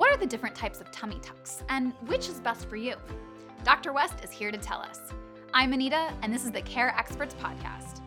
What are the different types of tummy tucks, and which is best for you? Dr. West is here to tell us. I'm Anita, and this is the Care Experts Podcast.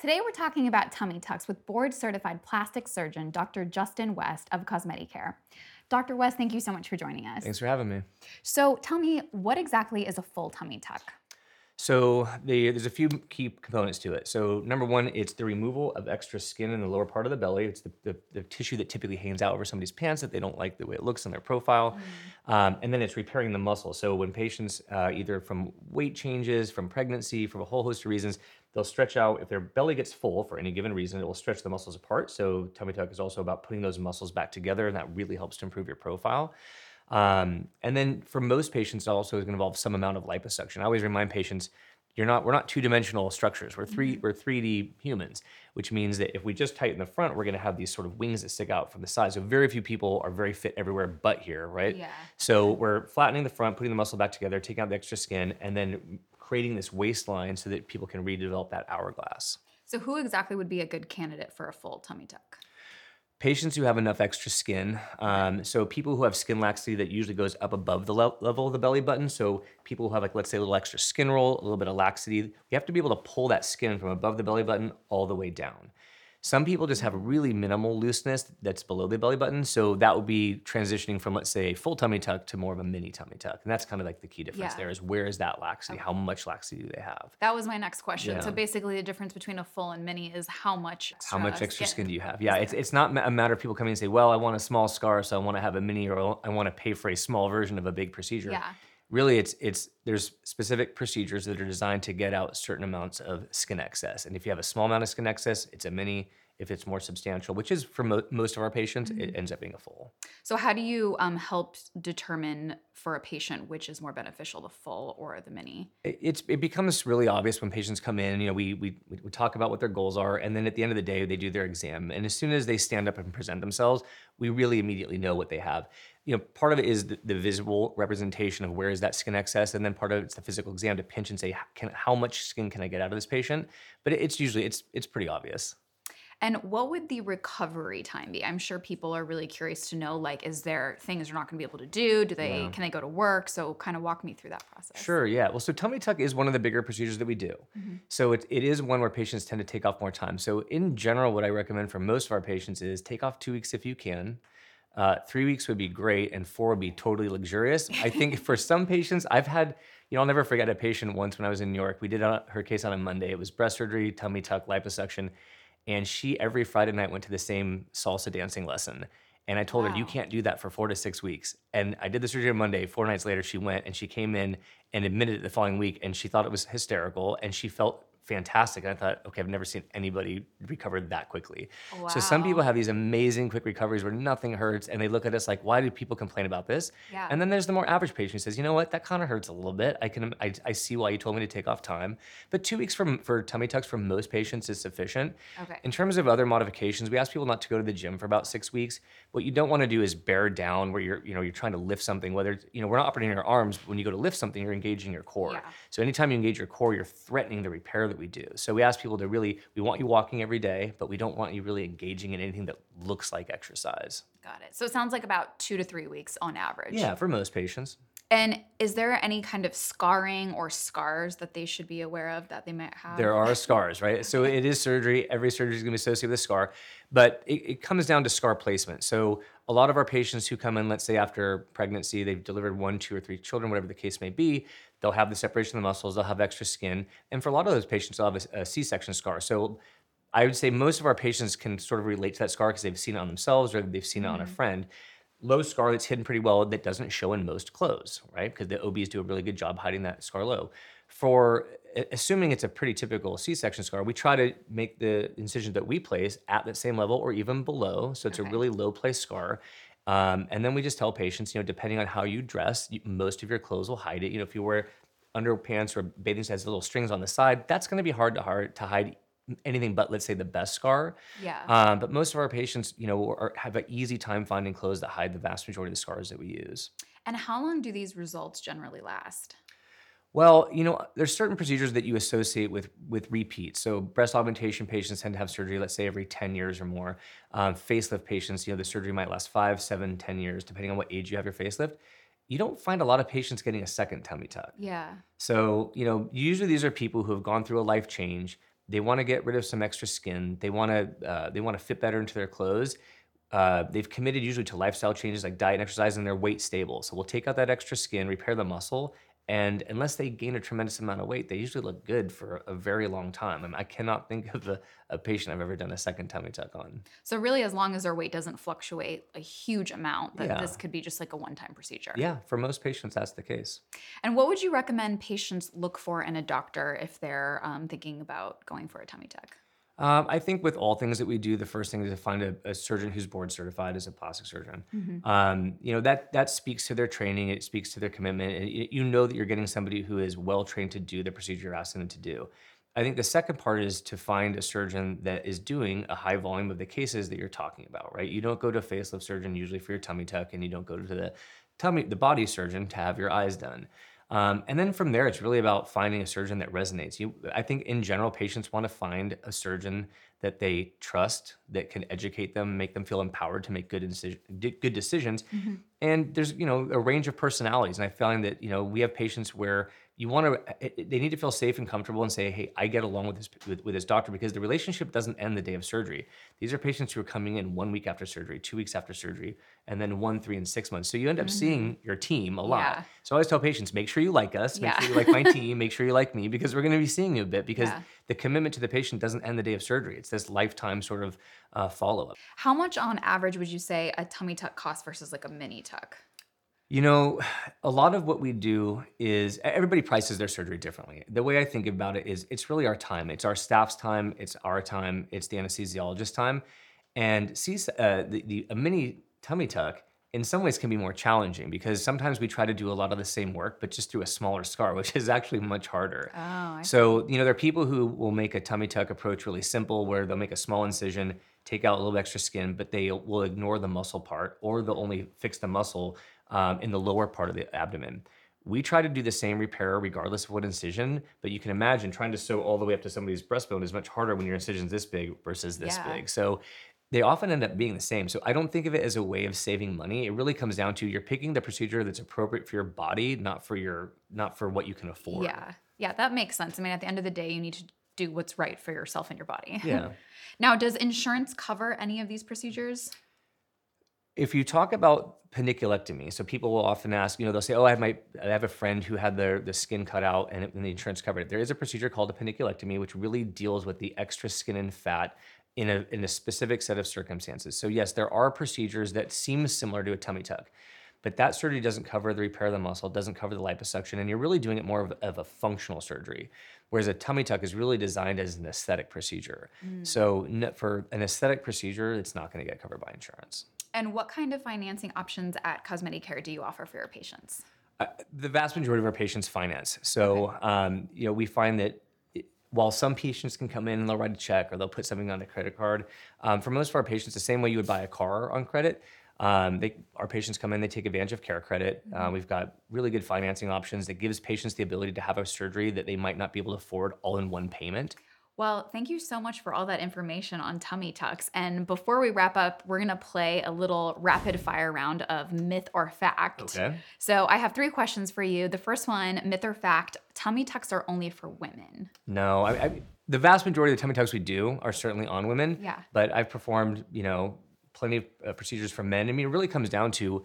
Today, we're talking about tummy tucks with board certified plastic surgeon Dr. Justin West of Cosmeticare. Dr. West, thank you so much for joining us. Thanks for having me. So, tell me, what exactly is a full tummy tuck? So the, there's a few key components to it. So number one, it's the removal of extra skin in the lower part of the belly. It's the, the, the tissue that typically hangs out over somebody's pants that they don't like the way it looks on their profile. Mm. Um, and then it's repairing the muscle. So when patients, uh, either from weight changes, from pregnancy, from a whole host of reasons, they'll stretch out. If their belly gets full for any given reason, it will stretch the muscles apart. So tummy tuck is also about putting those muscles back together, and that really helps to improve your profile. Um, and then for most patients, it also is going to involve some amount of liposuction. I always remind patients, you're not we're not two-dimensional structures. We're 3 mm-hmm. we're 3D humans, which means that if we just tighten the front, we're going to have these sort of wings that stick out from the side. So very few people are very fit everywhere but here, right? Yeah. So we're flattening the front, putting the muscle back together, taking out the extra skin, and then creating this waistline so that people can redevelop that hourglass. So who exactly would be a good candidate for a full tummy tuck? Patients who have enough extra skin. Um, so people who have skin laxity that usually goes up above the le- level of the belly button. So people who have like let's say a little extra skin roll, a little bit of laxity, you have to be able to pull that skin from above the belly button all the way down. Some people just have really minimal looseness that's below the belly button. So that would be transitioning from, let's say, a full tummy tuck to more of a mini tummy tuck. And that's kind of like the key difference Yeah. there is where is that laxity? Okay. How much laxity do they have? That was my next question. So basically, the difference between a full and mini is how much How much extra skin do you have? Yeah, it's, it's not a matter of people coming and say, well, I want a small scar, so I want to have a mini, or I want to pay for a small version of a big procedure. yeah. Really, it's it's there's specific procedures that are designed to get out certain amounts of skin excess. And if you have a small amount of skin excess, it's a mini. If it's more substantial, which is for mo- most of our patients, Mm-hmm. it ends up being a full. So how do you um, help determine for a patient which is more beneficial, the full or the mini? it, it's it becomes really obvious when patients come in. You know, we, we we we talk about what their goals are, and then at the end of the day, they do their exam. And as soon as they stand up and present themselves, we really immediately know what they have. You know, part of it is the, the visible representation of where is that skin excess, and then part of it's the physical exam to pinch and say, can, how much skin can I get out of this patient? But it's usually it's it's pretty obvious. And what would the recovery time be? I'm sure people are really curious to know like is there things they're not going to be able to do? Do they Yeah. can they go to work? So kind of walk me through that process. Sure, yeah. Well, so tummy tuck is one of the bigger procedures that we do. Mhm. So it, it is one where patients tend to take off more time. So in general, what I recommend for most of our patients is take off two weeks if you can. Uh, three weeks would be great, and four would be totally luxurious. I think for some patients, I've had, you know, I'll never forget a patient once when I was in New York. We did uh, her case on a Monday. It was breast surgery, tummy tuck, liposuction, and she every Friday night went to the same salsa dancing lesson. And I told her, you can't do that for four to six weeks. And I did the surgery on Monday. Four nights later, she went and she came in and admitted it the following week. And she thought it was hysterical and she felt fantastic. And I thought, okay, I've never seen anybody recover that quickly. So some people have these amazing quick recoveries where nothing hurts. And they look at us like, why do people complain about this? Yeah. And then there's the more average patient who says, you know what, that kind of hurts a little bit. I can, I, I see why you told me to take off time. But two weeks from, for tummy tucks for most patients is sufficient. Okay. In terms of other modifications, we ask people not to go to the gym for about six weeks. What you don't want to do is bear down where you're, you know, you're trying to lift something. Whether it's, you know, we're not operating your arms. But when you go to lift something, you're engaging your core. Yeah. So anytime you engage your core, you're threatening the repair that we do. So we ask people to really, we want you walking every day, but we don't want you really engaging in anything that looks like exercise. Got it. So it sounds like about two to three weeks on average. Yeah, for most patients. And is there any kind of scarring or scars that they should be aware of that they might have? There are scars, right? So it is surgery. Every surgery is going to be associated with a scar, but it, it comes down to scar placement. So a lot of our patients who come in, let's say after pregnancy, they've delivered one, two, or three children, whatever the case may be, they'll have the separation of the muscles, they'll have extra skin, and for a lot of those patients, they'll have a, a C-section scar. So I would say most of our patients can sort of relate to that scar because they've seen it on themselves or they've seen it on a mm. friend. Low scar that's hidden pretty well that doesn't show in most clothes, right? Because the OBs do a really good job hiding that scar low. For assuming it's a pretty typical C-section scar, we try to make the incisions that we place at that same level or even below, so it's Okay. a really low place scar. Um, and then we just tell patients, you know, depending on how you dress, you, most of your clothes will hide it. You know, if you wear underpants or bathing suits has little strings on the side, that's going to be hard to hard to hide anything but let's say the best scar. Yeah. Um, but most of our patients, you know, are, have an easy time finding clothes that hide the vast majority of the scars that we use. and how long do these results generally last? Well, you know, there's certain procedures that you associate with with repeats. So breast augmentation patients tend to have surgery, let's say every 10 years or more. Um, facelift patients, you know, the surgery might last five, seven, 10 years, depending on what age you have your facelift. You don't find a lot of patients getting a second tummy tuck. Yeah. So, you know, usually these are people who have gone through a life change. They want to get rid of some extra skin. They want to uh, they want to fit better into their clothes. Uh, they've committed usually to lifestyle changes like diet and exercise, and their weight stable. So we'll take out that extra skin, repair the muscle, and unless they gain a tremendous amount of weight, they usually look good for a very long time. I, mean, I cannot think of a, a, patient I've ever done a second tummy tuck on. So, really, as long as their weight doesn't fluctuate a huge amount, that Yeah. this could be just like a one time procedure. Yeah, for most patients, that's the case. And what would you recommend patients look for in a doctor if they're um, thinking about going for a tummy tuck? Um, I think with all things that we do, the first thing is to find a, a surgeon who's board certified as a plastic surgeon. Um, you know that that speaks to their training. It speaks to their commitment. and you know that you're getting somebody who is well trained to do the procedure you're asking them to do. I think the second part is to find a surgeon that is doing a high volume of the cases that you're talking about. Right? You don't go to a facelift surgeon usually for your tummy tuck, and you don't go to the tummy the body surgeon to have your eyes done. Um, and then from there, it's really about finding a surgeon that resonates. You, I think in general, patients want to find a surgeon that they trust, that can educate them, make them feel empowered to make good good decisions. And there's you know a range of personalities, and I find that you know we have patients where you want to eh, eh, they need to feel safe and comfortable and say, hey, I get along with this with, with this doctor because the relationship doesn't end the day of surgery. These are patients who are coming in one week after surgery, two weeks after surgery, and then one, three, and six months. So you end up seeing mm-hmm. your team a lot. Yeah. So I always tell patients, make sure you like us, make Yeah. sure you like my team, make sure you like me, because we're going to be seeing you a bit. Because Yeah. the commitment to the patient doesn't end the day of surgery. It's this lifetime sort of uh, follow up. How much on average would you say a tummy tuck costs versus like a mini tuck? You know, a lot of what we do is everybody prices their surgery differently. The way I think about it is it's really our time. It's our staff's time, it's our time, it's the anesthesiologist's time. And see, uh, the, the, a mini tummy tuck in some ways can be more challenging because sometimes we try to do a lot of the same work, but just through a smaller scar, which is actually much harder. Oh, I So, you know, there are people who will make a tummy tuck approach really simple where they'll make a small incision, take out a little extra skin, but they will ignore the muscle part or they'll only fix the muscle um, in the lower part of the abdomen. We try to do the same repair regardless of what incision, but you can imagine trying to sew all the way up to somebody's breastbone is much harder when your incision's this big versus this Yeah. big. So they often end up being the same. So I don't think of it as a way of saving money. It really comes down to you're picking the procedure that's appropriate for your body, not for your not for what you can afford. Yeah. Yeah, that makes sense. I mean, at the end of the day, you need to do what's right for yourself and your body. Yeah. now, does insurance cover any of these procedures? If you talk about paniculectomy, so people will often ask, you know, they'll say, "Oh, I have my, I have a friend who had their the skin cut out, and, it, and the insurance covered it." There is a procedure called a paniculectomy, which really deals with the extra skin and fat in a in a specific set of circumstances. So yes, there are procedures that seem similar to a tummy tuck, but that surgery doesn't cover the repair of the muscle, doesn't cover the liposuction, and you're really doing it more of, of a functional surgery. Whereas a tummy tuck is really designed as an aesthetic procedure. Mm. So for an aesthetic procedure, it's not going to get covered by insurance. And what kind of financing options at Cosmeticare do you offer for your patients? Uh, the vast majority of our patients finance. So, um, you know, we find that while some patients can come in and they'll write a check or they'll put something on a credit card, um, for most of our patients, the same way you would buy a car on credit, um, they, our patients come in, they take advantage of CareCredit. Uh, we've got really good financing options that gives patients the ability to have a surgery that they might not be able to afford all in one payment. Well, thank you so much for all that information on tummy tucks. And before we wrap up, we're going to play a little rapid fire round of myth or fact. Okay. So I have three questions for you. The first one myth or fact tummy tucks are only for women. No, I, I, the vast majority of the tummy tucks we do are certainly on women. Yeah. But I've performed, you know, plenty of uh, procedures for men. I mean, it really comes down to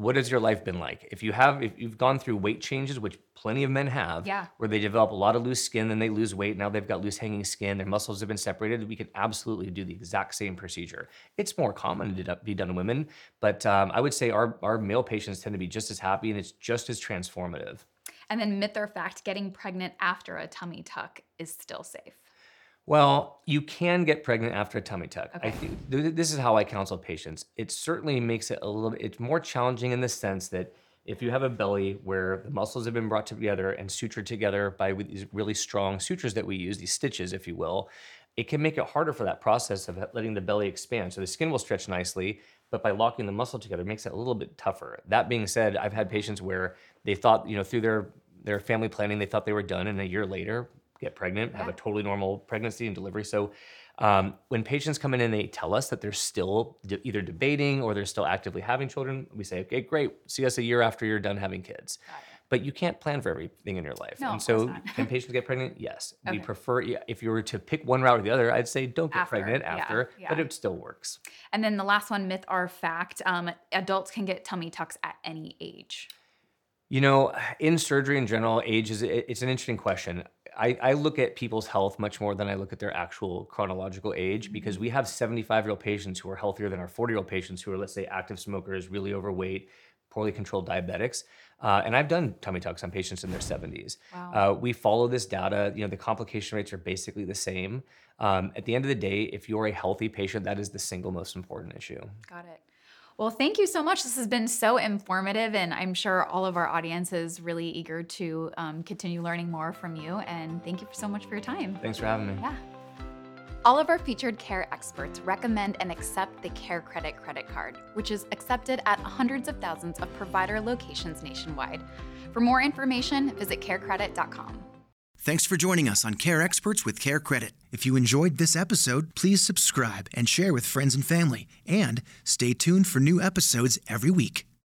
what has your life been like? If you have, if you've gone through weight changes, which plenty of men have, Yeah. where they develop a lot of loose skin, then they lose weight. Now they've got loose hanging skin. Their muscles have been separated. We can absolutely do the exact same procedure. It's more common to be done in women, but um, I would say our our male patients tend to be just as happy, and it's just as transformative. And then myth or fact getting pregnant after a tummy tuck is still safe. Well, you can get pregnant after a tummy tuck. Okay. think th- this is how I counsel patients. It certainly makes it a little bit it's more challenging in the sense that if you have a belly where the muscles have been brought together and sutured together by these really strong sutures that we use, these stitches, if you will, it can make it harder for that process of letting the belly expand. So the skin will stretch nicely, but by locking the muscle together, it makes it a little bit tougher. That being said, I've had patients where they thought, you know, through their Their family planning, they thought they were done, and a year later, get pregnant, have a totally normal pregnancy and delivery. So, um, when patients come in and they tell us that they're still de- either debating or they're still actively having children, we say, okay, great, see us a year after you're done having kids. But you can't plan for everything in your life. No, and of so, not. can patients get pregnant? Yes. We Okay. prefer, yeah, if you were to pick one route or the other, I'd say don't get After, pregnant yeah, after, but yeah. it still works. And then the last one, myth or fact: um, adults can get tummy tucks at any age. You know, in surgery in general, age is it- it's an interesting question. I, I look at people's health much more than I look at their actual chronological age because we have 75 year old patients who are healthier than our 40 year old patients who are, let's say, active smokers, really overweight, poorly controlled diabetics. Uh, and I've done tummy tucks on patients in their 70s. Wow. Uh, we follow this data. You know, the complication rates are basically the same. Um, at the end of the day, if you're a healthy patient, that is the single most important issue. Got it. Well, thank you so much. This has been so informative, and I'm sure all of our audience is really eager to um, continue learning more from you. And thank you so much for your time. Thanks for having me. Yeah. All of our featured care experts recommend and accept the CareCredit credit card, which is accepted at hundreds of thousands of provider locations nationwide. For more information, visit carecredit.com. Thanks for joining us on Care Experts with CareCredit. If you enjoyed this episode, please subscribe and share with friends and family. And stay tuned for new episodes every week.